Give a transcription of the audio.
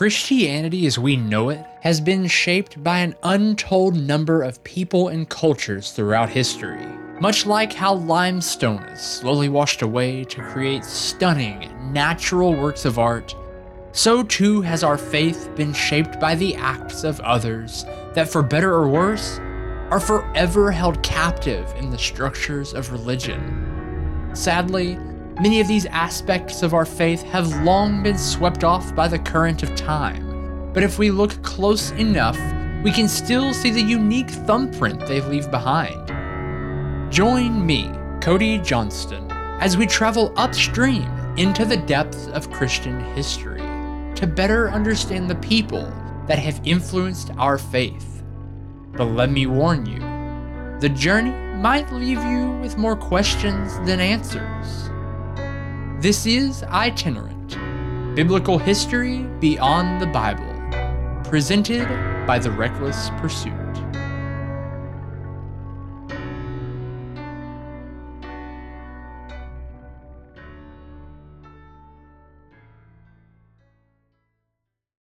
Christianity as we know it has been shaped by an untold number of people and cultures throughout history. Much like how limestone is slowly washed away to create stunning, natural works of art, so too has our faith been shaped by the acts of others that, for better or worse, are forever held captive in the structures of religion. Sadly, Many of these aspects of our faith have long been swept off by the current of time, but if we look close enough, we can still see the unique thumbprint they leave behind. Join me, Cody Johnston, as we travel upstream into the depths of Christian history to better understand the people that have influenced our faith. But let me warn you, the journey might leave you with more questions than answers. This is Itinerant Biblical History Beyond the Bible, presented by The Reckless Pursuit.